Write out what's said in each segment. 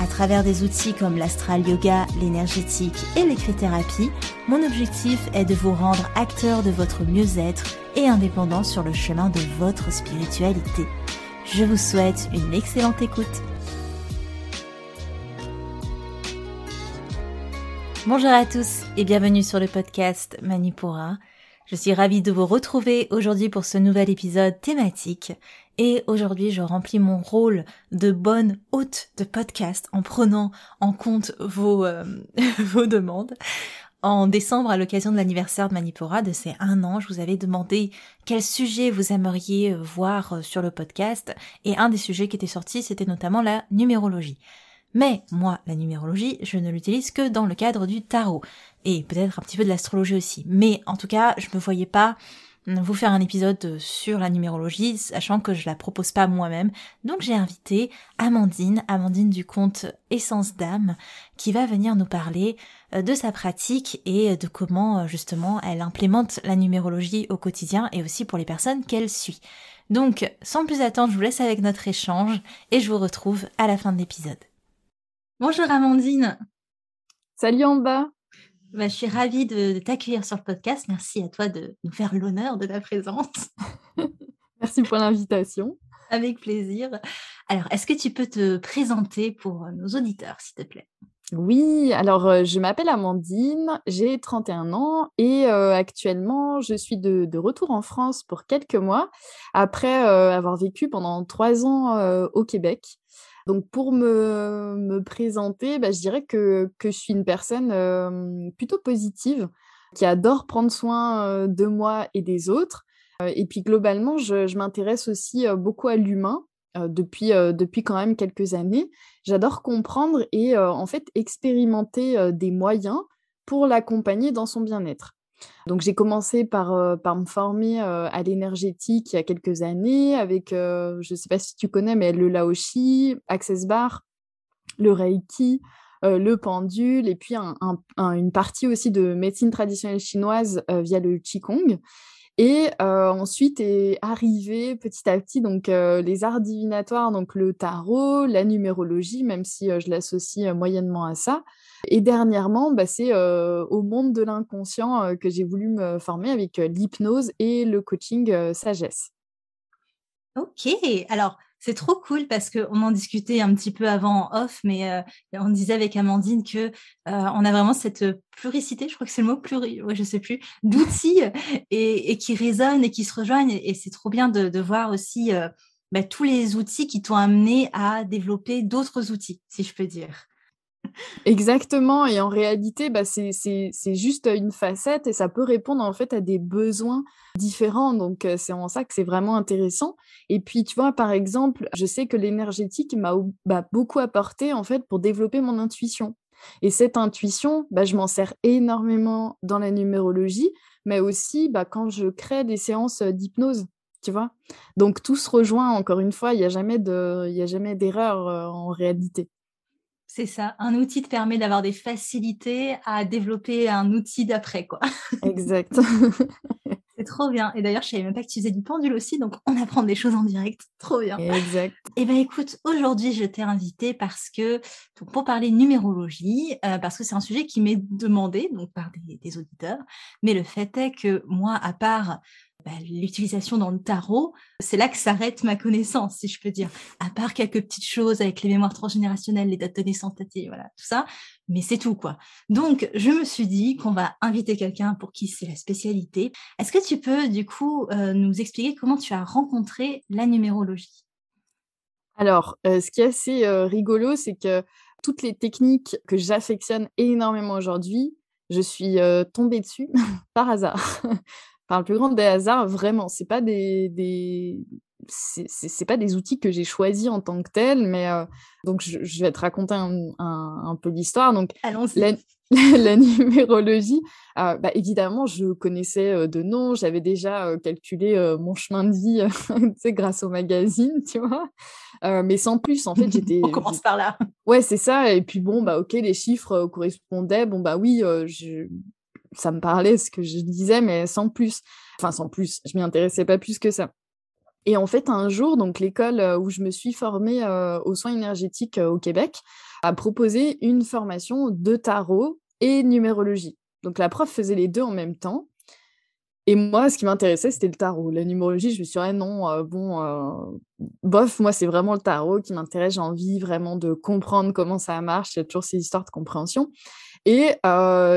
à travers des outils comme l'astral yoga, l'énergétique et l'écrit-thérapie, mon objectif est de vous rendre acteur de votre mieux-être et indépendant sur le chemin de votre spiritualité. Je vous souhaite une excellente écoute. Bonjour à tous et bienvenue sur le podcast Manipura. Je suis ravie de vous retrouver aujourd'hui pour ce nouvel épisode thématique et aujourd'hui, je remplis mon rôle de bonne hôte de podcast en prenant en compte vos, euh, vos demandes. En décembre, à l'occasion de l'anniversaire de Manipura, de ces un an, je vous avais demandé quel sujet vous aimeriez voir sur le podcast. Et un des sujets qui était sorti, c'était notamment la numérologie. Mais moi, la numérologie, je ne l'utilise que dans le cadre du tarot. Et peut-être un petit peu de l'astrologie aussi. Mais en tout cas, je me voyais pas vous faire un épisode sur la numérologie, sachant que je la propose pas moi-même. Donc j'ai invité Amandine, Amandine du compte Essence d'âme, qui va venir nous parler euh, de sa pratique et de comment euh, justement elle implémente la numérologie au quotidien et aussi pour les personnes qu'elle suit. Donc sans plus attendre, je vous laisse avec notre échange et je vous retrouve à la fin de l'épisode. Bonjour Amandine. Salut en bas. Bah, je suis ravie de, t'accueillir sur le podcast. Merci à toi de nous faire l'honneur de ta présence. Merci pour l'invitation. Avec plaisir. Alors, est-ce que tu peux te présenter pour nos auditeurs, s'il te plaît? Oui, alors euh, je m'appelle Amandine, j'ai 31 ans et euh, actuellement je suis de, retour en France pour quelques mois après euh, avoir vécu pendant trois ans au Québec. Donc pour me, présenter, bah, je dirais que, je suis une personne plutôt positive, qui adore prendre soin de moi et des autres. et puis globalement, je, m'intéresse aussi beaucoup à l'humain. depuis, depuis quand même quelques années. J'adore comprendre et en fait expérimenter des moyens pour l'accompagner dans son bien-être. Donc j'ai commencé par, euh, par me former euh, à l'énergétique il y a quelques années avec, euh, je ne sais pas si tu connais, mais le Laoshi, Access Bar, le Reiki, le pendule et puis une partie aussi de médecine traditionnelle chinoise via le Qigong. Et ensuite est arrivé petit à petit donc les arts divinatoires, donc le tarot, la numérologie, même si je l'associe moyennement à ça. Et dernièrement, bah, c'est au monde de l'inconscient que j'ai voulu me former avec l'hypnose et le coaching sagesse. Ok, alors c'est trop cool parce qu'on en discutait un petit peu avant en off, mais on disait avec Amandine que on a vraiment cette pluricité, je crois que c'est le mot pluri, ouais, je sais plus, d'outils et, qui résonnent et qui se rejoignent. Et, c'est trop bien de, voir aussi bah, tous les outils qui t'ont amené à développer d'autres outils, si je peux dire. Exactement, et en réalité, bah, c'est juste une facette et ça peut répondre en fait à des besoins différents. Donc c'est en ça que c'est vraiment intéressant. Et puis tu vois, par exemple, je sais que l'énergétique m'a bah, beaucoup apporté en fait pour développer mon intuition. Et cette intuition, bah, je m'en sers énormément dans la numérologie, mais aussi quand je crée des séances d'hypnose. Tu vois Donc tout se rejoint, encore une fois, il n'y a jamais d'erreur en réalité. C'est ça. Un outil te permet d'avoir des facilités à développer un outil d'après, quoi. Exact. C'est trop bien. Et d'ailleurs, je savais même pas que tu faisais du pendule aussi, donc on apprend des choses en direct. Trop bien. Exact. Et eh ben écoute, aujourd'hui, je t'ai invité parce que pour parler numérologie, euh, parce que c'est un sujet qui m'est demandé donc par des, auditeurs. Mais le fait est que moi, à part bah, l'utilisation dans le tarot, c'est là que s'arrête ma connaissance, si je peux dire. À part quelques petites choses avec les mémoires transgénérationnelles, les dates de naissance, voilà, tout ça. Mais c'est tout, quoi. Donc, je me suis dit qu'on va inviter quelqu'un pour qui c'est la spécialité. Est-ce que tu peux, du coup, euh, nous expliquer comment tu as rencontré la numérologie? Alors, euh, ce qui est assez euh, rigolo, c'est que toutes les techniques que j'affectionne énormément aujourd'hui, je suis tombée dessus par hasard par le plus grand des hasards, vraiment. C'est pas des, des, c'est pas des outils que j'ai choisis en tant que tels, mais donc je, vais te raconter un, peu l'histoire. Donc la, la, numérologie, bah, évidemment, je connaissais de nom, j'avais déjà calculé mon chemin de vie, grâce au magazine, tu vois. mais sans plus, en fait, j'étais. On commence par là. Ouais, c'est ça. Et puis bon, bah ok, les chiffres correspondaient. Bon bah oui, je... ça me parlait ce que je disais, mais sans plus. Enfin, sans plus. Je m'y intéressais pas plus que ça. Et en fait, un jour, donc l'école euh, où je me suis formée euh, aux soins énergétiques euh, au Québec a proposé une formation de tarot et numérologie. Donc la prof faisait les deux en même temps. Et moi, ce qui m'intéressait, c'était le tarot. La numérologie, je me suis dit, ah non, bon, bof, moi, c'est vraiment le tarot qui m'intéresse. J'ai envie vraiment de comprendre comment ça marche. Il y a toujours ces histoires de compréhension. Et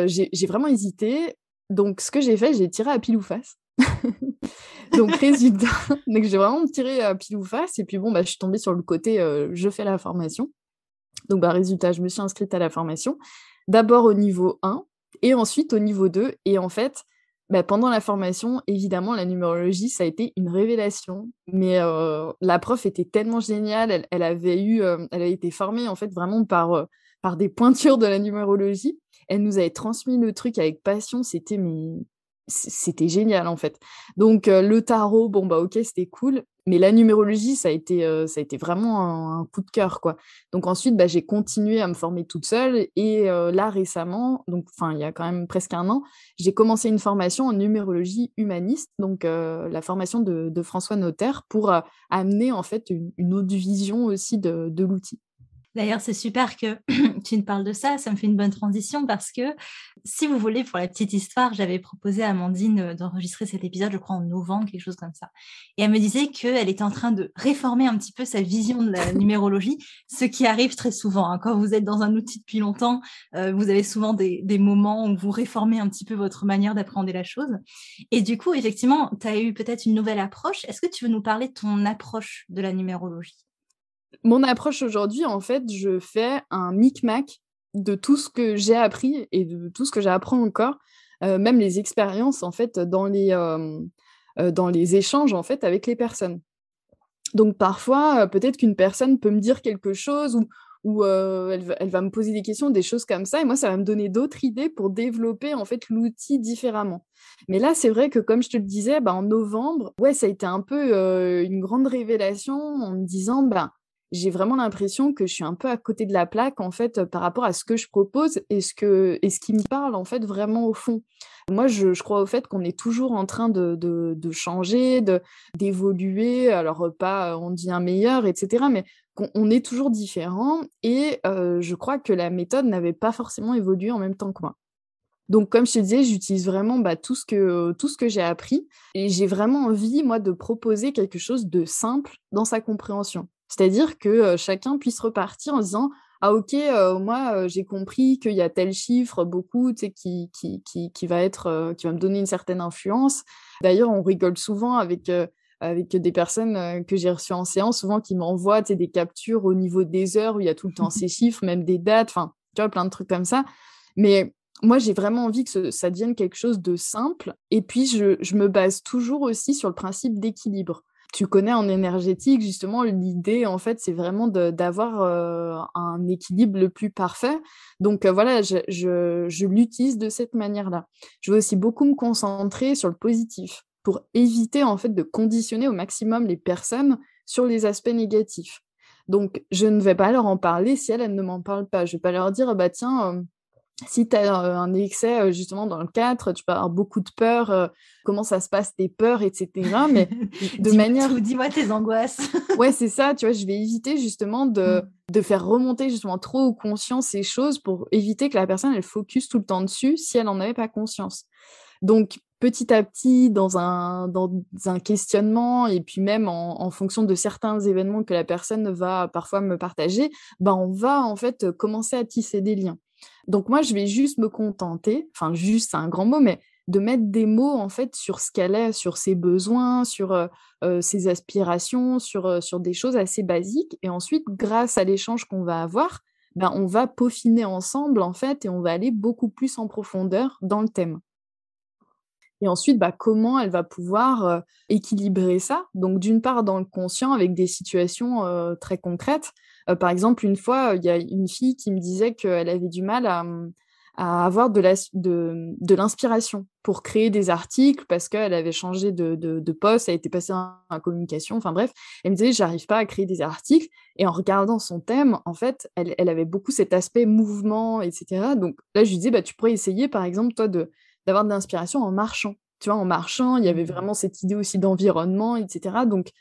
j'ai vraiment hésité. Donc, ce que j'ai fait, j'ai tiré à pile ou face. donc, résultat, donc j'ai vraiment tiré à pile ou face. Et puis, bon, bah, je suis tombée sur le côté je fais la formation. Donc, bah, résultat, je me suis inscrite à la formation. D'abord au niveau 1 et ensuite au niveau 2. Et en fait, bah, pendant la formation, évidemment, la numérologie, ça a été une révélation. Mais la prof était tellement géniale. Elle, avait eu, elle a été formée en fait vraiment par, par des pointures de la numérologie. Elle nous avait transmis le truc avec passion. C'était c'était génial en fait. Donc le tarot, bon bah ok, c'était cool, mais la numérologie, ça a été, ça a été vraiment un, coup de cœur quoi. Donc ensuite, bah, j'ai continué à me former toute seule et là récemment, donc enfin il y a quand même presque un an, j'ai commencé une formation en numérologie humaniste, donc la formation de, François Notaire pour amener en fait une, autre vision aussi de l'outil. D'ailleurs, c'est super que tu me parles de ça. Ça me fait une bonne transition parce que, si vous voulez, pour la petite histoire, j'avais proposé à Amandine euh, d'enregistrer cet épisode, je crois en novembre, quelque chose comme ça. Et elle me disait qu'elle était en train de réformer un petit peu sa vision de la numérologie, ce qui arrive très souvent. Hein. Quand vous êtes dans un outil depuis longtemps, euh, vous avez souvent des, des, moments où vous réformez un petit peu votre manière d'appréhender la chose. Et du coup, effectivement, tu as eu peut-être une nouvelle approche. Est-ce que tu veux nous parler de ton approche de la numérologie? Mon approche aujourd'hui, en fait, je fais un micmac de tout ce que j'ai appris et de tout ce que j'apprends encore, euh, même les expériences, en fait, dans les, euh, euh, dans les échanges, en fait, avec les personnes. Donc, parfois, peut-être qu'une personne peut me dire quelque chose ou, elle, va me poser des questions, des choses comme ça, et moi, ça va me donner d'autres idées pour développer, en fait, l'outil différemment. Mais là, c'est vrai que, comme je te le disais, bah, en novembre, ouais, ça a été un peu une grande révélation en me disant, bah, j'ai vraiment l'impression que je suis un peu à côté de la plaque en fait par rapport à ce que je propose et ce que et ce qui me parle en fait vraiment au fond. Moi, je, crois au fait qu'on est toujours en train de, de, changer, de d'évoluer. Alors pas on dit un meilleur, etc. Mais qu'on est toujours différent et je crois que la méthode n'avait pas forcément évolué en même temps que moi. Donc, comme je te disais, j'utilise vraiment bah, tout ce que, tout ce que j'ai appris et j'ai vraiment envie, moi, de proposer quelque chose de simple dans sa compréhension. C'est-à-dire que chacun puisse repartir en disant ah ok moi j'ai compris qu'il y a tel chiffre beaucoup qui, qui, qui, qui, va être qui va me donner une certaine influence. D'ailleurs on rigole souvent avec avec des personnes que j'ai reçues en séance souvent qui m'envoient des captures au niveau des heures où il y a tout le temps ces chiffres même des dates enfin tu vois plein de trucs comme ça. Mais moi, j'ai vraiment envie que ça devienne quelque chose de simple. Et puis, je, je me base toujours aussi sur le principe d'équilibre tu connais en énergétique, justement, l'idée, en fait, c'est vraiment d'avoir euh, un équilibre le plus parfait. Donc, euh, voilà, je, je, l'utilise de cette manière-là. Je veux aussi beaucoup me concentrer sur le positif pour éviter, en fait, de conditionner au maximum les personnes sur les aspects négatifs. Donc, je ne vais pas leur en parler si elles, elles ne m'en parlent pas. Je ne vais pas leur dire, bah tiens, euh, si tu as un excès justement dans le 4, tu peux avoir beaucoup de peur, comment ça se passe tes peurs, etc. Mais de manière... Dis-moi tes angoisses. ouais, c'est ça, tu vois, je vais éviter justement de, de faire remonter justement trop aux conscience ces choses pour éviter que la personne, elle focus tout le temps dessus si elle n'en avait pas conscience. Donc, petit à petit, dans un, dans un questionnement, et puis même en, en, fonction de certains événements que la personne va parfois me partager, ben on va en fait commencer à tisser des liens. Donc moi, je vais juste me contenter, enfin juste, c'est un grand mot, mais de mettre des mots en fait sur ce qu'elle est, sur ses besoins, sur euh, euh, ses aspirations, sur, euh, sur des choses assez basiques. Et ensuite, grâce à l'échange qu'on va avoir, ben, on va peaufiner ensemble en fait et on va aller beaucoup plus en profondeur dans le thème. Et ensuite, bah, comment elle va pouvoir équilibrer ça? Donc, d'une part, dans le conscient, avec des situations très concrètes. Par exemple, une fois, il y a une fille qui me disait qu'elle avait du mal à, à avoir de l'inspiration de, pour créer des articles parce qu'elle avait changé de, de, poste, elle était passée en, communication, enfin bref, elle me disait j'arrive pas à créer des articles et en regardant son thème, en fait, elle, elle avait beaucoup cet aspect mouvement, etc. Donc là, je lui disais bah, tu pourrais essayer par exemple toi d'avoir de, l'inspiration en marchant. Tu vois, en marchant, il y avait mmh. vraiment cette idée aussi d'environnement, etc. Donc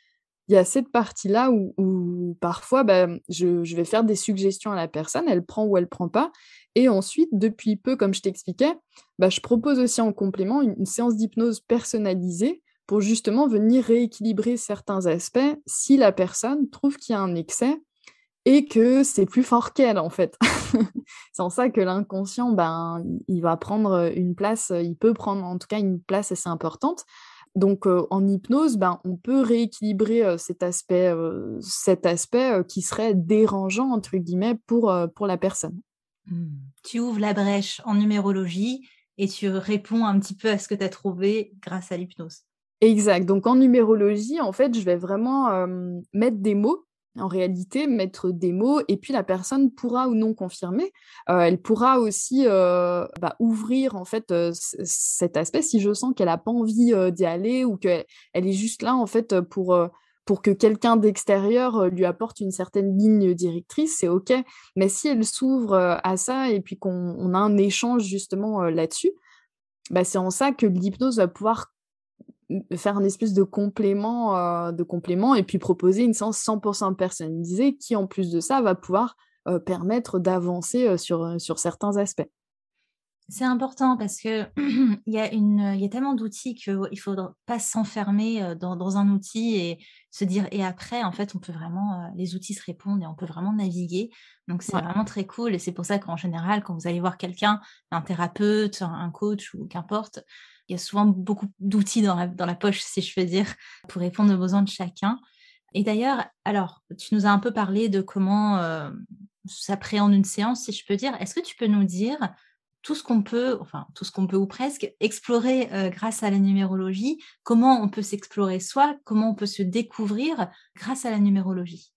il y a cette partie-là où, parfois, bah, je, vais faire des suggestions à la personne, elle prend ou elle prend pas. Et ensuite, depuis peu, comme je t'expliquais, bah, je propose aussi en complément une, séance d'hypnose personnalisée pour justement venir rééquilibrer certains aspects si la personne trouve qu'il y a un excès et que c'est plus fort qu'elle en fait. c'est en ça que l'inconscient, ben, il va prendre une place, il peut prendre en tout cas une place assez importante. Donc en hypnose, ben, on peut rééquilibrer cet aspect, cet aspect qui serait dérangeant entre guillemets pour, pour la personne. Mmh. Tu ouvres la brèche en numérologie et tu réponds un petit peu à ce que tu as trouvé grâce à l'hypnose. Exact. Donc en numérologie, en fait, je vais vraiment mettre des mots en réalité mettre des mots et puis la personne pourra ou non confirmer. elle pourra aussi bah, ouvrir en fait cet aspect si je sens qu'elle n'a pas envie d'y aller ou qu'elle est juste là en fait pour pour que quelqu'un d'extérieur lui apporte une certaine ligne directrice, c'est OK. Mais si elle s'ouvre à ça et puis qu'on a un échange justement là-dessus, bah, c'est en ça que l'hypnose va pouvoir faire un espèce de complément, de complément et puis proposer une séance 100% personnalisée qui, en plus de ça, va pouvoir permettre d'avancer sur, sur certains aspects. C'est important parce que il y a une, y a tellement d'outils qu'il ne faudra pas s'enfermer dans, un outil et se dire et après en fait on peut vraiment les outils se répondent et on peut vraiment naviguer. Donc c'est vraiment très cool et c'est pour ça qu'en général quand vous allez voir quelqu'un, un thérapeute, un coach ou qu'importe, il y a souvent beaucoup d'outils dans la, dans la poche si je peux dire pour répondre aux besoins de chacun. Et d'ailleurs, alors tu nous as un peu parlé de comment s'appréhende une séance si je peux dire. Est-ce que tu peux nous dire tout ce qu'on peut, enfin tout ce qu'on peut ou presque, explorer euh, grâce à la numérologie, comment on peut s'explorer soi, comment on peut se découvrir grâce à la numérologie.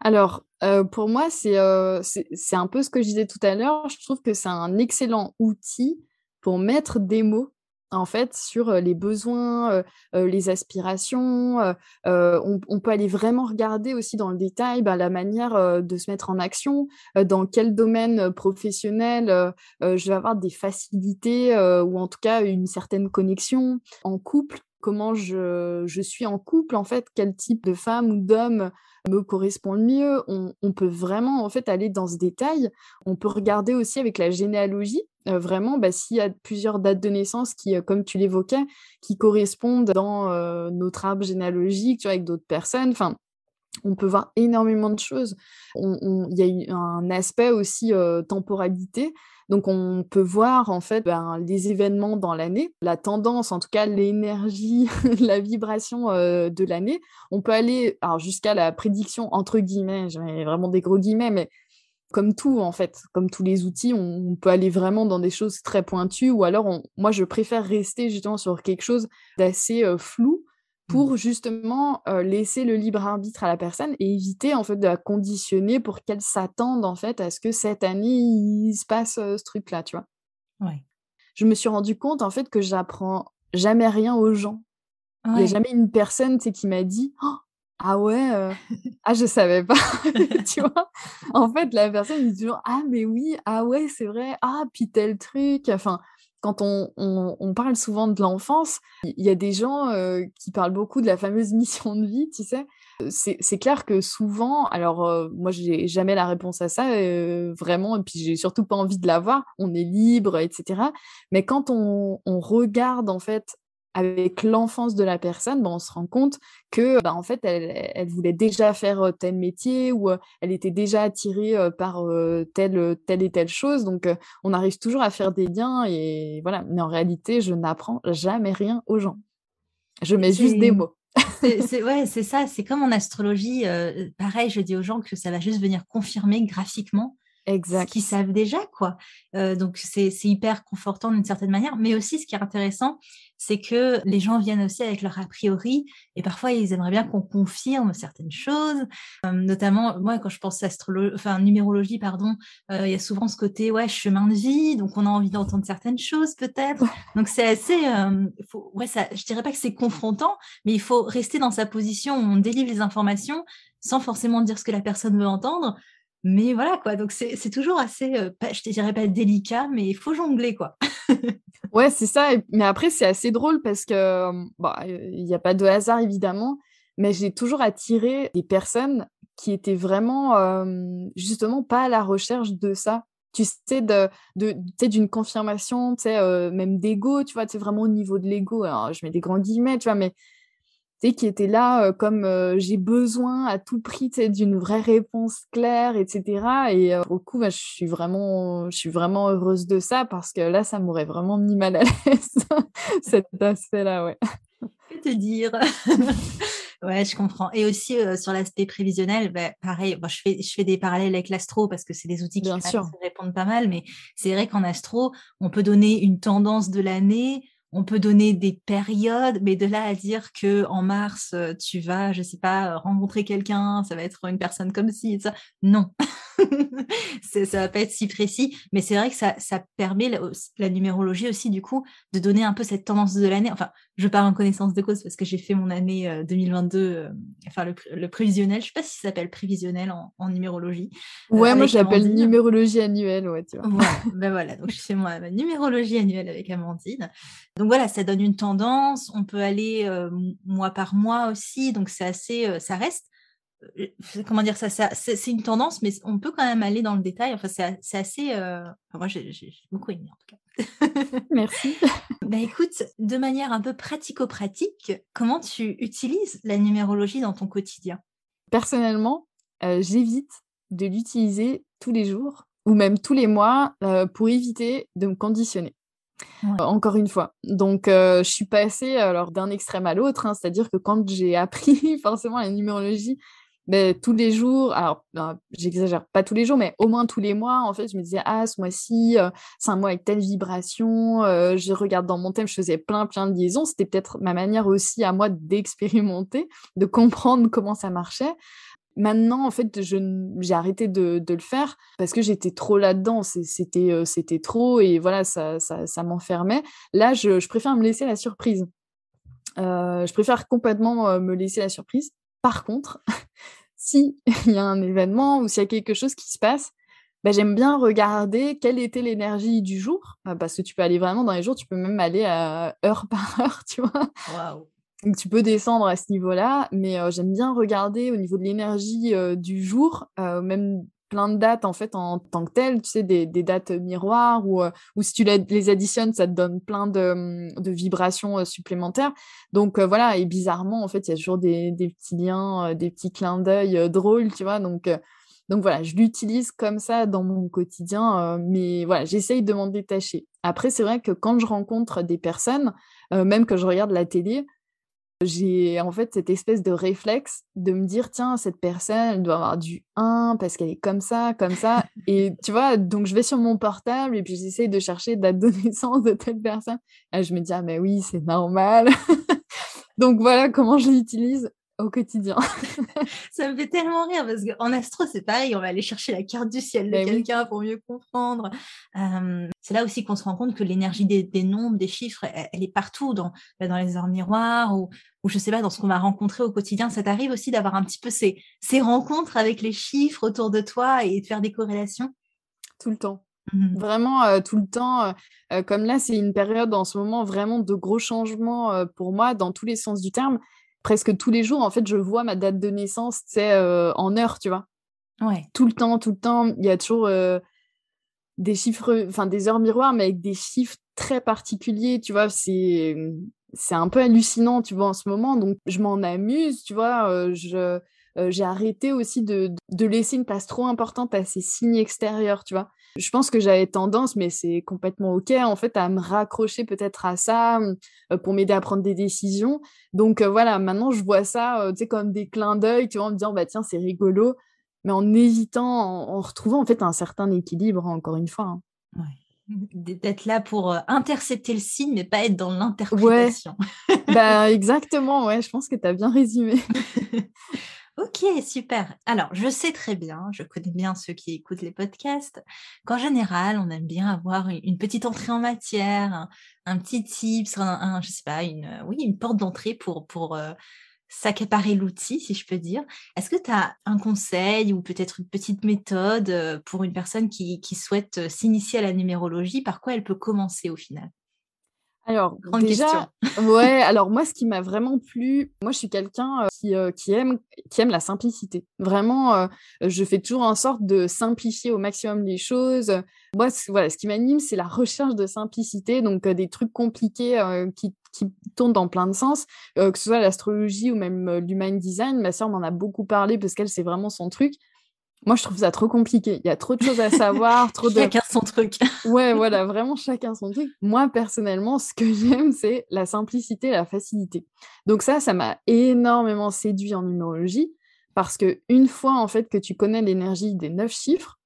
Alors, euh, pour moi, euh, c'est un peu ce que je disais tout à l'heure. Je trouve que c'est un excellent outil pour mettre des mots en fait sur les besoins, les aspirations. On, peut aller vraiment regarder aussi dans le détail bah, la manière de se mettre en action, dans quel domaine professionnel je vais avoir des facilités ou en tout cas une certaine connexion en couple comment je, suis en couple, en fait, quel type de femme ou d'homme me correspond le mieux. On, peut vraiment, en fait, aller dans ce détail. On peut regarder aussi avec la généalogie, euh, vraiment, bah, s'il y a plusieurs dates de naissance qui, euh, comme tu l'évoquais, qui correspondent dans euh, notre arbre généalogique, tu vois, avec d'autres personnes. Enfin, on peut voir énormément de choses. Il y a un aspect aussi temporalité donc on peut voir en fait ben, les événements dans l'année, la tendance, en tout cas l'énergie, la vibration de l'année. On peut aller jusqu'à la prédiction entre guillemets, vraiment des gros guillemets, mais comme tout en fait, comme tous les outils, on, peut aller vraiment dans des choses très pointues ou alors moi je préfère rester justement sur quelque chose d'assez euh, flou pour mmh. justement laisser le libre arbitre à la personne et éviter en fait de la conditionner pour qu'elle s'attende en fait à ce que cette année il se passe ce truc là tu vois ouais. je me suis rendu compte en fait que j'apprends jamais rien aux gens il n'y a jamais une personne qui m'a dit «Oh, ah ouais ah je savais pas tu vois en fait la personne dit toujours ah mais oui ah ouais c'est vrai ah puis tel truc enfin quand on, parle souvent de l'enfance, il y a des gens euh, qui parlent beaucoup de la fameuse mission de vie, tu sais. C'est clair que souvent, alors euh, moi j'ai jamais la réponse à ça, euh, vraiment, et puis j'ai surtout pas envie de l'avoir, on est libre, etc. Mais quand on, on regarde en fait avec l'enfance de la personne, ben, on se rend compte que ben, en fait elle, voulait déjà faire tel métier ou elle était déjà attirée par telle, telle et telle chose. Donc on arrive toujours à faire des liens et voilà. Mais en réalité, je n'apprends jamais rien aux gens. Je mets juste des mots. c'est ouais, c'est ça. C'est comme en astrologie. pareil, je dis aux gens que ça va juste venir confirmer graphiquement ce qu'ils savent déjà, quoi. donc, c'est hyper confortant d'une certaine manière. Mais aussi, ce qui est intéressant, c'est que les gens viennent aussi avec leur a priori et parfois ils aimeraient bien qu'on confirme certaines choses. notamment, moi, quand je pense astrologie, enfin numérologie, pardon, il y a souvent ce côté ouais chemin de vie, donc on a envie d'entendre certaines choses peut-être. Donc c'est assez, faut, ouais, ça, je dirais pas que c'est confrontant, mais il faut rester dans sa position où on délivre les informations sans forcément dire ce que la personne veut entendre. Mais voilà, quoi. Donc, c'est toujours assez, euh, je te dirais pas délicat, mais il faut jongler, quoi. ouais, c'est ça. Mais après, c'est assez drôle parce que, il n'y a pas de hasard, évidemment, mais j'ai toujours attiré des personnes qui étaient vraiment, justement, pas à la recherche de ça. Tu sais, de, d'une confirmation, tu sais, même d'ego, tu vois, tu vraiment au niveau de l'ego. Je mets des grands guillemets, tu vois, mais qui était là comme j'ai besoin à tout prix d'une vraie réponse claire, etc. Et au coup, bah, je, suis vraiment, je suis vraiment heureuse de ça parce que là, ça m'aurait vraiment mis mal à l'aise, cet aspect-là, ouais. Que te dire? Ouais, je comprends. Et aussi sur l'aspect prévisionnel, bah, pareil, je, fais, je fais des parallèles avec l'astro parce que c'est des outils qui répondent pas mal, mais c'est vrai qu'en astro, on peut donner une tendance de l'année, on peut donner des périodes, mais de là à dire que en mars euh, tu vas, je sais pas, rencontrer quelqu'un, ça va être une personne comme ci, ça, non, ça va pas être si précis. Mais c'est vrai que ça, permet la, numérologie aussi du coup de donner un peu cette tendance de l'année. Enfin, je parle en connaissance de cause parce que j'ai fait mon année 2022, euh, euh, enfin le, prévisionnel. Je sais pas si ça s'appelle prévisionnel en, numérologie. Ouais, moi je l'appelle numérologie annuelle, ouais, tu vois. ben voilà, donc je fais moi ma numérologie annuelle avec Amandine. Donc voilà, ça donne une tendance. On peut aller mois par mois aussi, donc c'est assez, ça reste. Comment dire ça, C'est une tendance, mais on peut quand même aller dans le détail. Enfin, c'est assez. moi, j'ai beaucoup aimé en tout cas. Merci. bah écoute, de manière un peu pratico-pratique, comment tu utilises la numérologie dans ton quotidien? Personnellement, j'évite de l'utiliser tous les jours ou même tous les mois pour éviter de me conditionner. Encore une fois. Donc, je suis passée alors d'un extrême à l'autre, hein, c'est-à-dire que quand j'ai appris forcément la numérologie, tous les jours, alors ben, j'exagère pas tous les jours, mais au moins tous les mois, en fait, je me disais, ah, ce mois-ci, c'est un mois avec telle vibration, je regarde dans mon thème, je faisais plein, plein de liaisons. C'était peut-être ma manière aussi à moi d'expérimenter, de comprendre comment ça marchait. Maintenant, en fait, j'ai arrêté de, le faire parce que j'étais trop là-dedans. C'était, euh, c'était trop et voilà, ça, ça, m'enfermait. Là, je, préfère me laisser la surprise. Euh, je préfère complètement euh, me laisser la surprise. Par contre, s'il y a un événement ou s'il y a quelque chose qui se passe, bah, j'aime bien regarder quelle était l'énergie du jour, parce que tu peux aller vraiment dans les jours, tu peux même aller à heure par heure, tu vois? Waouh donc tu peux descendre à ce niveau-là, mais j'aime bien regarder au niveau de l'énergie du jour, même plein de dates en fait en tant que telles, tu sais, des, dates miroirs ou, ou si tu les additionnes, ça te donne plein de, mmh, de vibrations supplémentaires. Donc voilà, et bizarrement, en fait, il y a toujours des, des petits liens, des petits clins d'œil drôles, tu vois. Donc, donc voilà, je l'utilise comme ça dans mon quotidien, mais voilà, j'essaye de m'en détacher. Après, c'est vrai que quand je rencontre des personnes, même que je regarde la télé, j'ai en fait cette espèce de réflexe de me dire tiens cette personne elle doit avoir du 1 parce qu'elle est comme ça comme ça. Et tu vois donc je vais sur mon portable et puis j'essaye de chercher date de naissance de telle personne. Et je me dis ah mais oui c'est normal. Donc voilà comment je l'utilise au quotidien. ça me fait tellement rire parce qu'en astro, c'est pareil, on va aller chercher la carte du ciel de ben quelqu'un pour mieux comprendre. c'est là aussi qu'on se rend compte que l'énergie des, nombres, des chiffres, elle, est partout dans, bah, dans les heures miroirs ou, ou je sais pas, dans ce qu'on va rencontrer au quotidien. Ça t'arrive aussi d'avoir un petit peu ces, ces rencontres avec les chiffres autour de toi et de faire des corrélations? Tout le temps. Mmh vraiment tout le temps. comme là, c'est une période en ce moment vraiment de gros changements pour moi dans tous les sens du terme presque tous les jours, en fait, je vois ma date de naissance, c'est euh, en heure, tu vois. Ouais. Tout le temps, tout le temps, il y a toujours euh, des chiffres, enfin des heures miroirs, mais avec des chiffres très particuliers, tu vois. C'est c'est un peu hallucinant, tu vois, en ce moment. Donc, je m'en amuse, tu vois. Euh, je j'ai arrêté aussi de, de, laisser une place trop importante à ces signes extérieurs, tu vois. Je pense que j'avais tendance, mais c'est complètement OK, en fait, à me raccrocher peut-être à ça euh, pour m'aider à prendre des décisions. Donc euh, voilà, maintenant, je vois ça, euh, tu sais, comme des clins d'œil, tu vois, en me disant, bah tiens, c'est rigolo. mais en évitant, en, retrouvant en fait un certain équilibre, encore une fois. Hein. D'être là pour intercepter le signe, mais pas être dans l'interprétation. bah, exactement, ouais, je pense que tu as bien résumé. Ok, super. Alors, je sais très bien, je connais bien ceux qui écoutent les podcasts, qu'en général, on aime bien avoir une petite entrée en matière, un, petit tips, un, je sais pas, une, oui, une porte d'entrée pour, euh, s'accaparer l'outil, si je peux dire. Est-ce que tu as un conseil ou peut-être une petite méthode euh, pour une personne qui, qui souhaite euh, s'initier à la numérologie? Par quoi elle peut commencer au final? Alors, déjà, ouais, alors moi, ce qui m'a vraiment plu, moi, je suis quelqu'un qui, qui, aime, qui aime la simplicité. Vraiment, je fais toujours en sorte de simplifier au maximum les choses. Moi, voilà, ce qui m'anime, c'est la recherche de simplicité, donc des trucs compliqués qui, qui tournent dans plein de sens, que ce soit l'astrologie ou même l'human design. Ma sœur m'en a beaucoup parlé parce qu'elle, c'est vraiment son truc. Moi, je trouve ça trop compliqué. Il y a trop de choses à savoir, trop de... Chacun son truc. ouais, voilà, vraiment chacun son truc. Moi, personnellement, ce que j'aime, c'est la simplicité, la facilité. Donc ça, ça m'a énormément séduit en numérologie parce que une fois en fait que tu connais l'énergie des neuf chiffres,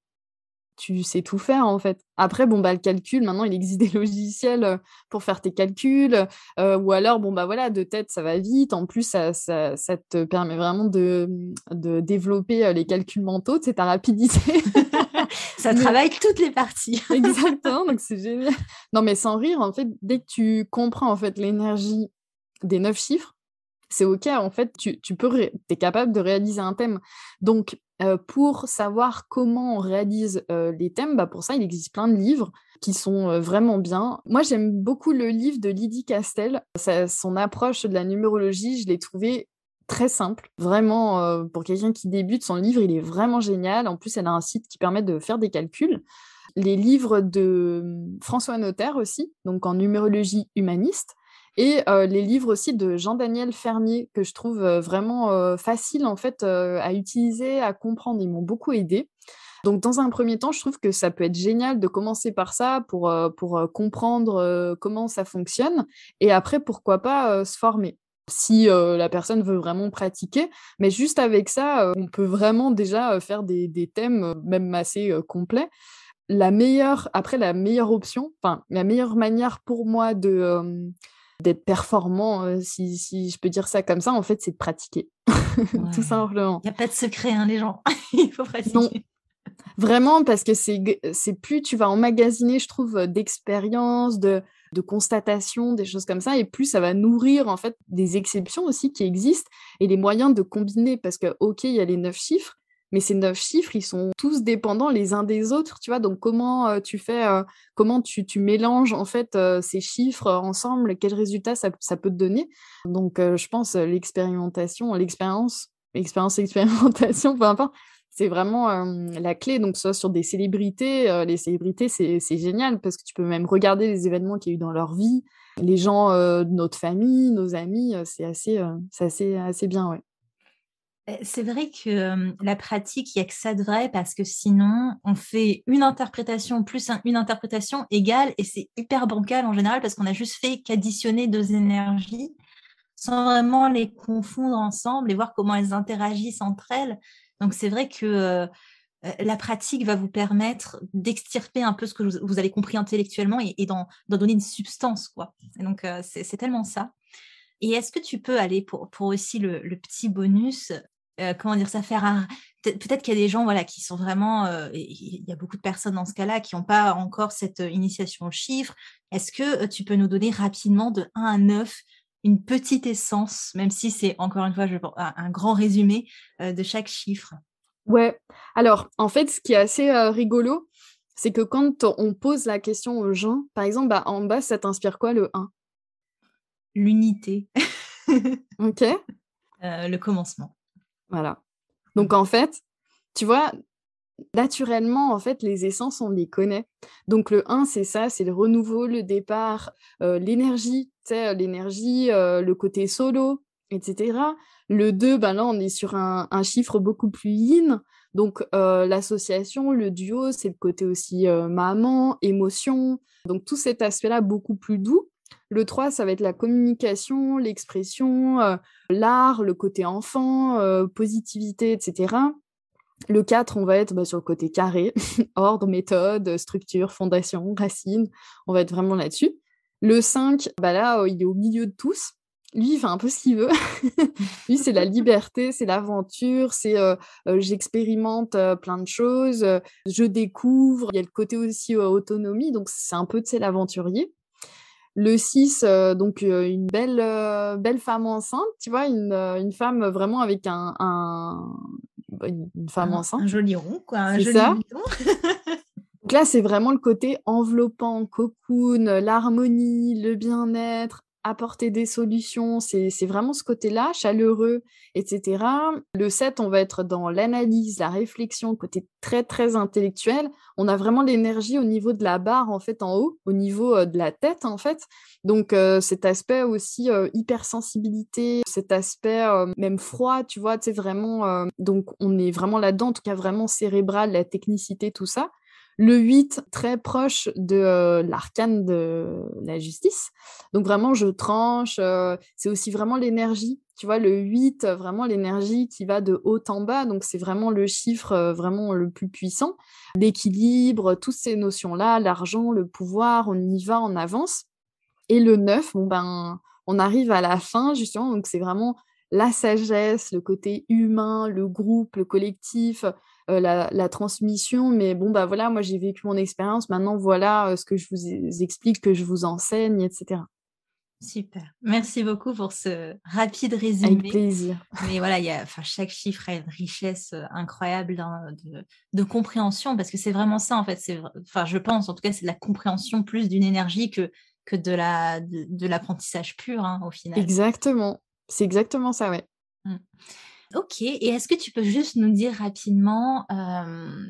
tu sais tout faire en fait. Après, bon, bah, le calcul, maintenant, il existe des logiciels euh, pour faire tes calculs. Euh, ou alors, bon, bah voilà, de tête, ça va vite. En plus, ça, ça, te permet vraiment de, de développer euh, les calculs mentaux, c'est ta rapidité. ça travaille toutes les parties. Exactement, donc c'est génial. Non, mais sans rire, en fait, dès que tu comprends en fait l'énergie des neuf chiffres, c'est OK, en fait, tu, peux, es capable de réaliser un thème. Donc, pour savoir comment on réalise les thèmes, bah pour ça, il existe plein de livres qui sont vraiment bien. Moi, j'aime beaucoup le livre de Lydie Castel. son approche de la numérologie, je l'ai trouvé très simple. Vraiment, pour quelqu'un qui débute, son livre, il est vraiment génial. En plus, elle a un site qui permet de faire des calculs. Les livres de mmh, François Notaire aussi, donc en numérologie humaniste. Et les livres aussi de Jean-Daniel Fermier, que je trouve vraiment facile en fait à utiliser, à comprendre. Ils m'ont beaucoup aidé. Donc, dans un premier temps, je trouve que ça peut être génial de commencer par ça pour, pour comprendre comment ça fonctionne. Et après, pourquoi pas se former si la personne veut vraiment pratiquer. Mais juste avec ça, on peut vraiment déjà faire des, des thèmes même assez complets. La meilleure, après, la meilleure option, enfin, la meilleure manière pour moi de d'être performant, si, si, je peux dire ça comme ça, en fait, c'est de pratiquer. Tout simplement. Il n'y a pas de secret, hein, les gens. Il faut pratiquer. Non. Vraiment, parce que c'est plus tu vas emmagasiner, je trouve, d'expérience, de, de constatation, des choses comme ça, et plus ça va nourrir, en fait, des exceptions aussi qui existent et les moyens de combiner. Parce que, OK, il y a les neuf chiffres, mais ces neuf chiffres, ils sont tous dépendants les uns des autres, tu vois. Donc, comment euh, tu fais, euh, comment tu, mélanges en fait euh, ces chiffres ensemble, quels résultats ça, ça peut te donner? Donc, je pense l'expérimentation, l'expérience, expérience, expérimentation, peu importe, c'est vraiment la clé. Donc, soit sur des célébrités, les célébrités, c'est génial parce que tu peux même regarder les événements qu'il y a eu dans leur vie, les gens de notre famille, nos amis, c'est assez, assez, assez bien, ouais. C'est vrai que la pratique, il n'y a que ça de vrai parce que sinon, on fait une interprétation plus une interprétation égale et c'est hyper bancal en général parce qu'on a juste fait qu'additionner deux énergies sans vraiment les confondre ensemble et voir comment elles interagissent entre elles. Donc c'est vrai que la pratique va vous permettre d'extirper un peu ce que vous, avez compris intellectuellement et, d'en donner une substance. Quoi. donc c'est tellement ça. Et est-ce que tu peux aller pour, pour aussi le petit bonus euh, comment dire ça faire un... peut-être qu'il y a des gens voilà qui sont vraiment euh, il y a beaucoup de personnes dans ce cas-là qui n'ont pas encore cette euh, initiation au chiffre. Est-ce que tu peux nous donner rapidement de 1 à 9 une petite essence même si c'est encore une fois je, un grand résumé de chaque chiffre? Ouais. Alors en fait ce qui est assez rigolo c'est que quand on pose la question aux gens par exemple bah, en bas ça t'inspire quoi le 1 l'unité. Ok. Le commencement voilà. Donc en fait, tu vois, naturellement, en fait, les essences, on les connaît. Donc le 1, c'est ça, c'est le renouveau, le départ, euh, l'énergie, l'énergie, euh, le côté solo, etc. Le 2, ben là, on est sur un, chiffre beaucoup plus yin. Donc euh, l'association, le duo, c'est le côté aussi maman, émotion. Donc tout cet aspect-là beaucoup plus doux. Le 3, ça va être la communication, l'expression, euh, l'art, le côté enfant, euh, positivité, etc. Le 4, on va être bah, sur le côté carré, ordre, méthode, structure, fondation, racine. On va être vraiment là-dessus. Le 5, bah là, il est au milieu de tous. Lui, il fait un peu ce qu'il veut. Lui, c'est la liberté, c'est l'aventure, c'est j'expérimente plein de choses, je découvre. Il y a le côté aussi autonomie, donc c'est un peu, de l'aventurier. Le 6, donc une belle, belle femme enceinte, tu vois, une, femme vraiment avec un, bah, une femme enceinte. Un joli rond, quoi. Un joli ça. Donc là, c'est vraiment le côté enveloppant, cocoon, l'harmonie, le bien-être, apporter des solutions. C'est vraiment ce côté-là, chaleureux, etc. Le 7, on va être dans l'analyse, la réflexion, côté très, très intellectuel. On a vraiment l'énergie au niveau de la barre, en fait, en haut, au niveau euh, de la tête, en fait. Donc, euh, cet aspect aussi euh, hypersensibilité, cet aspect même froid, tu vois, sais, vraiment. donc, on est vraiment là-dedans, en tout cas, vraiment cérébral, la technicité, tout ça. Le 8, très proche de euh, l'arcane de la justice. Donc vraiment, je tranche. Euh, c'est aussi vraiment l'énergie. Tu vois, le 8, vraiment l'énergie qui va de haut en bas. Donc c'est vraiment le chiffre euh, vraiment le plus puissant. L'équilibre, toutes ces notions-là, l'argent, le pouvoir, on y va, en avance. Et le 9, bon ben, on arrive à la fin, justement. Donc c'est vraiment la sagesse, le côté humain, le groupe, le collectif, euh, la, transmission. Mais bon, bah voilà, moi j'ai vécu mon expérience. Maintenant, voilà euh, ce que je vous explique, que je vous enseigne, etc. Super. Merci beaucoup pour ce rapide résumé. Avec plaisir. Mais voilà, y a, chaque chiffre a une richesse euh, incroyable de, compréhension parce que c'est vraiment ça en fait. Enfin, je pense en tout cas, c'est de la compréhension plus d'une énergie que, que de, la, de, l'apprentissage pur hein, au final. Exactement. C'est exactement ça, ouais. Mmh. Ok, et est-ce que tu peux juste nous dire rapidement,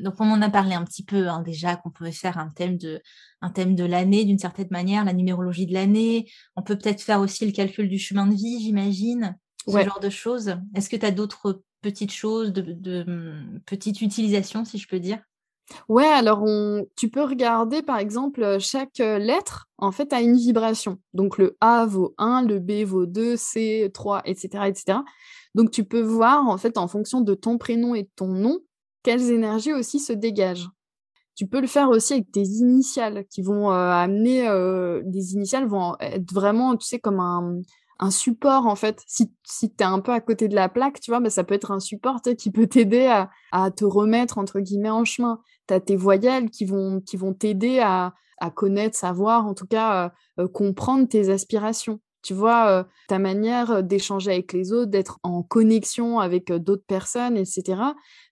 donc on en a parlé un petit peu hein, déjà, qu'on pouvait faire un thème de, un thème de l'année d'une certaine manière, la numérologie de l'année. On peut peut-être faire aussi le calcul du chemin de vie, j'imagine, ce genre de choses. Est-ce que tu as d'autres petites choses, de, de mmh, petites utilisations, si je peux dire? Ouais, alors on... tu peux regarder par exemple chaque lettre en fait a une vibration. Donc le A vaut 1, le B vaut 2, C 3, etc., etc. Donc tu peux voir en fait en fonction de ton prénom et de ton nom quelles énergies aussi se dégagent. Tu peux le faire aussi avec tes initiales qui vont euh, amener euh, des initiales vont être vraiment tu sais comme un, support en fait. Si, tu es un peu à côté de la plaque, tu vois, bah, ça peut être un support qui peut t'aider à, te remettre entre guillemets en chemin. Tu as tes voyelles qui vont t'aider à, connaître, savoir, en tout cas euh, comprendre tes aspirations tu vois, ta manière d'échanger avec les autres, d'être en connexion avec d'autres personnes, etc.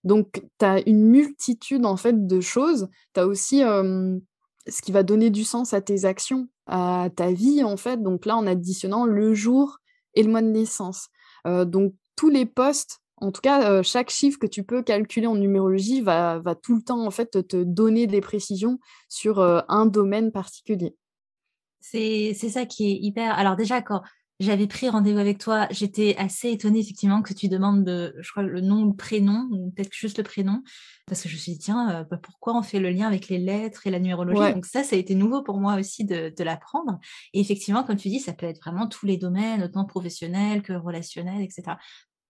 Donc, tu as une multitude, en fait, de choses. Tu as aussi ce qui va donner du sens à tes actions, à ta vie, en fait. Donc là, en additionnant le jour et le mois de naissance. donc, tous les postes en tout cas, chaque chiffre que tu peux calculer en numérologie va, va, tout le temps en fait te donner des précisions sur un domaine particulier. C'est ça qui est hyper. Alors, déjà, quand j'avais pris rendez-vous avec toi, j'étais assez étonnée, effectivement, que tu demandes, de, je crois, le nom, le prénom, ou peut-être juste le prénom, parce que je me suis dit, tiens, euh, bah, pourquoi on fait le lien avec les lettres et la numérologie? Donc, ça, ça a été nouveau pour moi aussi de, l'apprendre. Et effectivement, comme tu dis, ça peut être vraiment tous les domaines, autant professionnels que relationnels, etc.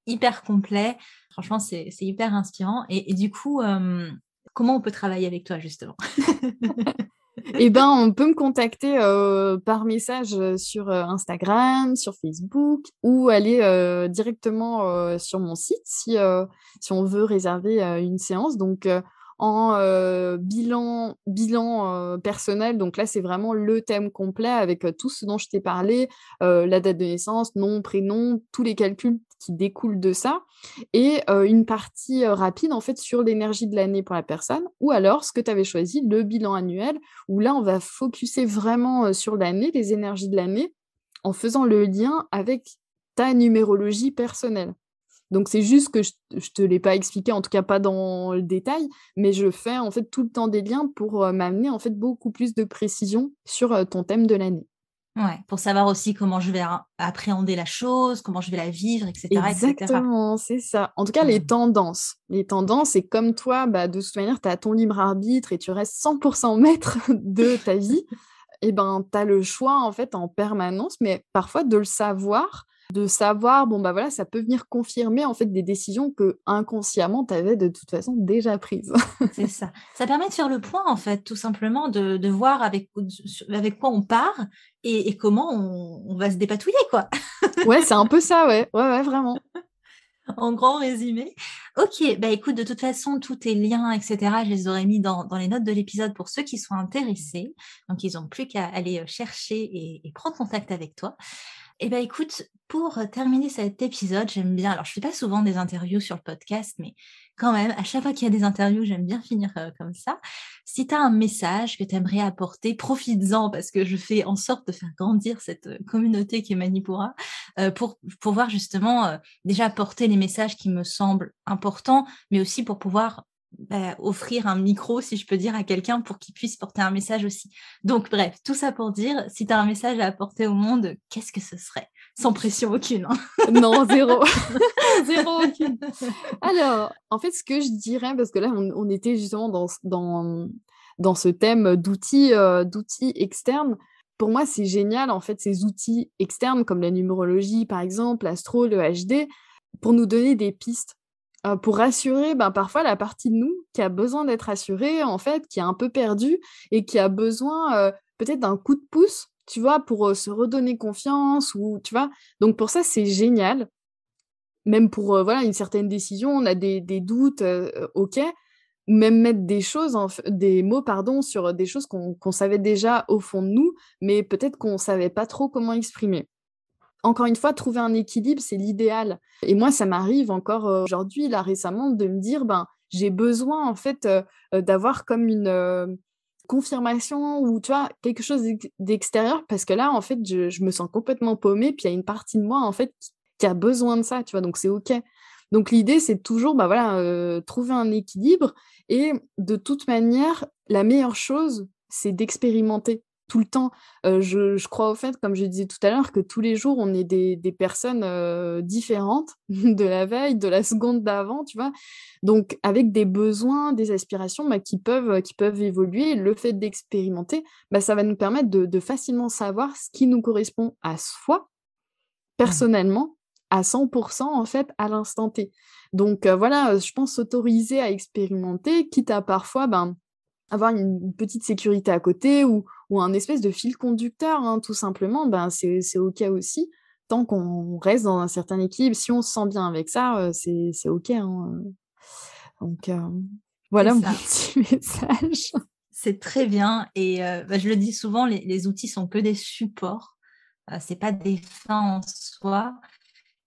Hyper complet. Franchement, c'est hyper inspirant. Et, du coup, euh, comment on peut travailler avec toi, justement? eh ben, on peut me contacter euh, par message euh, sur euh, Instagram, sur Facebook ou aller directement sur mon site si, si on veut réserver une séance. Donc, en bilan, bilan personnel, donc là, c'est vraiment le thème complet avec tout ce dont je t'ai parlé, la date de naissance, nom, prénom, tous les calculs qui découlent de ça, et une partie rapide en fait sur l'énergie de l'année pour la personne, ou alors ce que tu avais choisi, le bilan annuel, où là on va focuser vraiment sur l'année, les énergies de l'année, en faisant le lien avec ta numérologie personnelle. Donc c'est juste que je, ne te l'ai pas expliqué, en tout cas pas dans le détail, mais je fais en fait tout le temps des liens pour m'amener en fait beaucoup plus de précision sur ton thème de l'année. Ouais, pour savoir aussi comment je vais appréhender la chose, comment je vais la vivre, etc. Exactement, c'est ça. En tout cas, les mmh. tendances. Les tendances, et comme toi, bah, de toute manière, tu as ton libre arbitre et tu restes 100% maître de ta vie, et ben, tu as le choix, en fait, en permanence, mais parfois de le savoir, de savoir, bon, bah voilà, ça peut venir confirmer en fait des décisions que inconsciemment tu avais de toute façon déjà prises. c'est ça. Ça permet de faire le point en fait, tout simplement, de, de voir avec, avec quoi on part et, comment on, on, va se dépatouiller, quoi. ouais, c'est un peu ça, ouais, ouais, ouais, vraiment. en grand résumé. Ok, bah écoute, de toute façon, tous tes liens, etc., je les aurais mis dans, les notes de l'épisode pour ceux qui sont intéressés. Donc, ils n'ont plus qu'à aller euh, chercher et, prendre contact avec toi. Eh ben écoute, pour terminer cet épisode, j'aime bien. Alors, je fais pas souvent des interviews sur le podcast, mais quand même, à chaque fois qu'il y a des interviews, j'aime bien finir euh, comme ça. Si tu as un message que tu aimerais apporter, profites-en parce que je fais en sorte de faire grandir cette euh, communauté qui est Manipura euh, pour pouvoir justement déjà apporter les messages qui me semblent importants, mais aussi pour pouvoir bah, offrir un micro, si je peux dire, à quelqu'un pour qu'il puisse porter un message aussi. Donc, bref, tout ça pour dire, si tu as un message à apporter au monde, qu'est-ce que ce serait? Sans pression aucune. Hein. non, zéro. zéro aucune. Alors, en fait, ce que je dirais, parce que là, on, était justement dans, dans, dans ce thème d'outils euh, d'outils externes. Pour moi, c'est génial, en fait, ces outils externes, comme la numérologie, par exemple, l'astro, le HD, pour nous donner des pistes euh, pour rassurer ben, parfois la partie de nous qui a besoin d'être rassurée, en fait, qui est un peu perdue et qui a besoin euh, peut-être d'un coup de pouce, tu vois, pour euh, se redonner confiance ou, tu vois. Donc pour ça, c'est génial. Même pour voilà une certaine décision, on a des, des doutes, ok. Même mettre des choses, des mots, pardon, sur des choses qu'on savait déjà au fond de nous, mais peut-être qu'on savait pas trop comment exprimer encore une fois, trouver un équilibre, c'est l'idéal. Et moi, ça m'arrive encore euh, aujourd'hui, là récemment, de me dire, ben, j'ai besoin en fait euh, euh, d'avoir comme une confirmation ou tu vois quelque chose d'extérieur parce que là, en fait, je, me sens complètement paumée. Puis il y a une partie de moi en fait qui, a besoin de ça, tu vois. Donc c'est ok. Donc l'idée, c'est toujours, bah voilà, trouver un équilibre. Et de toute manière, la meilleure chose, c'est d'expérimenter tout le temps. je, crois au fait, comme je disais tout à l'heure, que tous les jours, on est des, personnes différentes de la veille, de la seconde d'avant, tu vois. Donc, avec des besoins, des aspirations bah, qui, peuvent, qui peuvent évoluer. Le fait d'expérimenter, bah, ça va nous permettre de, facilement savoir ce qui nous correspond à soi, mmh. personnellement, à 100% en fait, à l'instant T. Donc, voilà, je pense s'autoriser à expérimenter, quitte à parfois... Ben, avoir une petite sécurité à côté ou, ou un espèce de fil conducteur, hein, tout simplement, ben c'est OK aussi. Tant qu'on reste dans un certain équilibre, si on se sent bien avec ça, euh, c'est OK. Hein, euh. Donc, euh, voilà mon petit message. C'est très bien. Et bah, je le dis souvent, les, les, outils sont que des supports. c'est pas des fins en soi.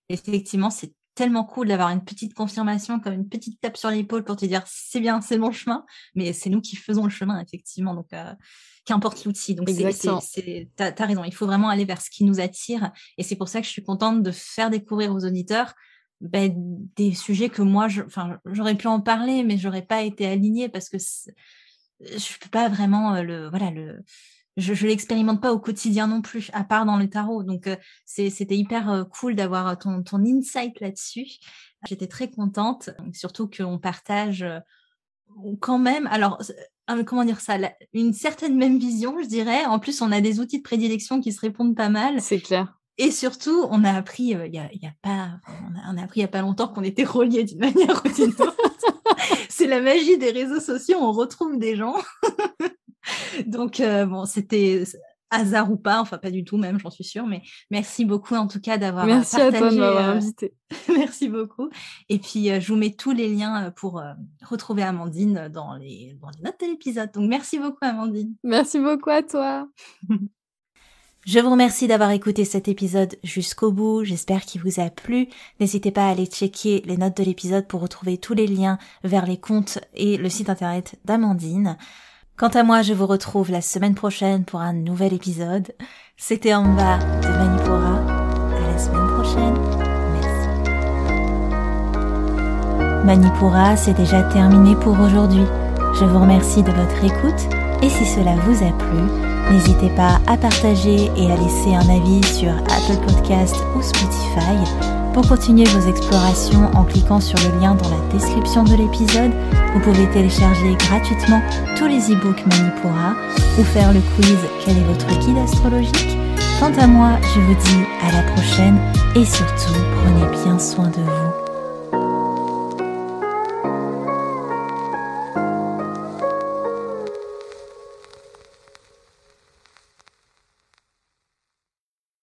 Effectivement, c'est tellement cool d'avoir une petite confirmation, comme une petite tape sur l'épaule pour te dire c'est bien, c'est mon chemin, mais c'est nous qui faisons le chemin, effectivement. Donc, euh, qu'importe l'outil. Donc, tu as, raison, il faut vraiment aller vers ce qui nous attire. Et c'est pour ça que je suis contente de faire découvrir aux auditeurs ben, des sujets que moi, j'aurais pu en parler, mais j'aurais pas été alignée parce que je peux pas vraiment euh, le, voilà, le, je ne l'expérimente pas au quotidien non plus, à part dans le tarot. Donc, euh, c'était hyper euh, cool d'avoir euh, ton, ton insight là-dessus. J'étais très contente, surtout qu'on partage quand même, alors, comment dire ça, une certaine même vision, je dirais. En plus, on a des outils de prédilection qui se répondent pas mal. C'est clair. Et surtout, on a appris, il y, a, y, a, pas, on a, appris il y a pas longtemps qu'on était reliés d'une manière ou d'une autre. C'est la magie des réseaux sociaux, on retrouve des gens. Donc, euh, bon, c'était hasard ou pas, enfin pas du tout même, j'en suis sûre, mais merci beaucoup en tout cas d'avoir Merci à toi de m'avoir euh, invité. merci beaucoup. Et puis, euh, je vous mets tous les liens pour retrouver Amandine dans les, dans les notes de l'épisode. Donc, merci beaucoup Amandine. Merci beaucoup à toi. Je vous remercie d'avoir écouté cet épisode jusqu'au bout. J'espère qu'il vous a plu. N'hésitez pas à aller checker les notes de l'épisode pour retrouver tous les liens vers les comptes et le site internet d'Amandine. Quant à moi, je vous retrouve la semaine prochaine pour un nouvel épisode. C'était en bas de Manipura. À la semaine prochaine. Merci. Manipura, c'est déjà terminé pour aujourd'hui. Je vous remercie de votre écoute et si cela vous a plu, n'hésitez pas à partager et à laisser un avis sur Apple Podcast ou Spotify pour continuer vos explorations en cliquant sur le lien dans la description de l'épisode, vous pouvez télécharger gratuitement tous les e-books Manipura ou faire le quiz Quel est votre guide astrologique? Quant à moi, je vous dis à la prochaine et surtout prenez bien soin de vous.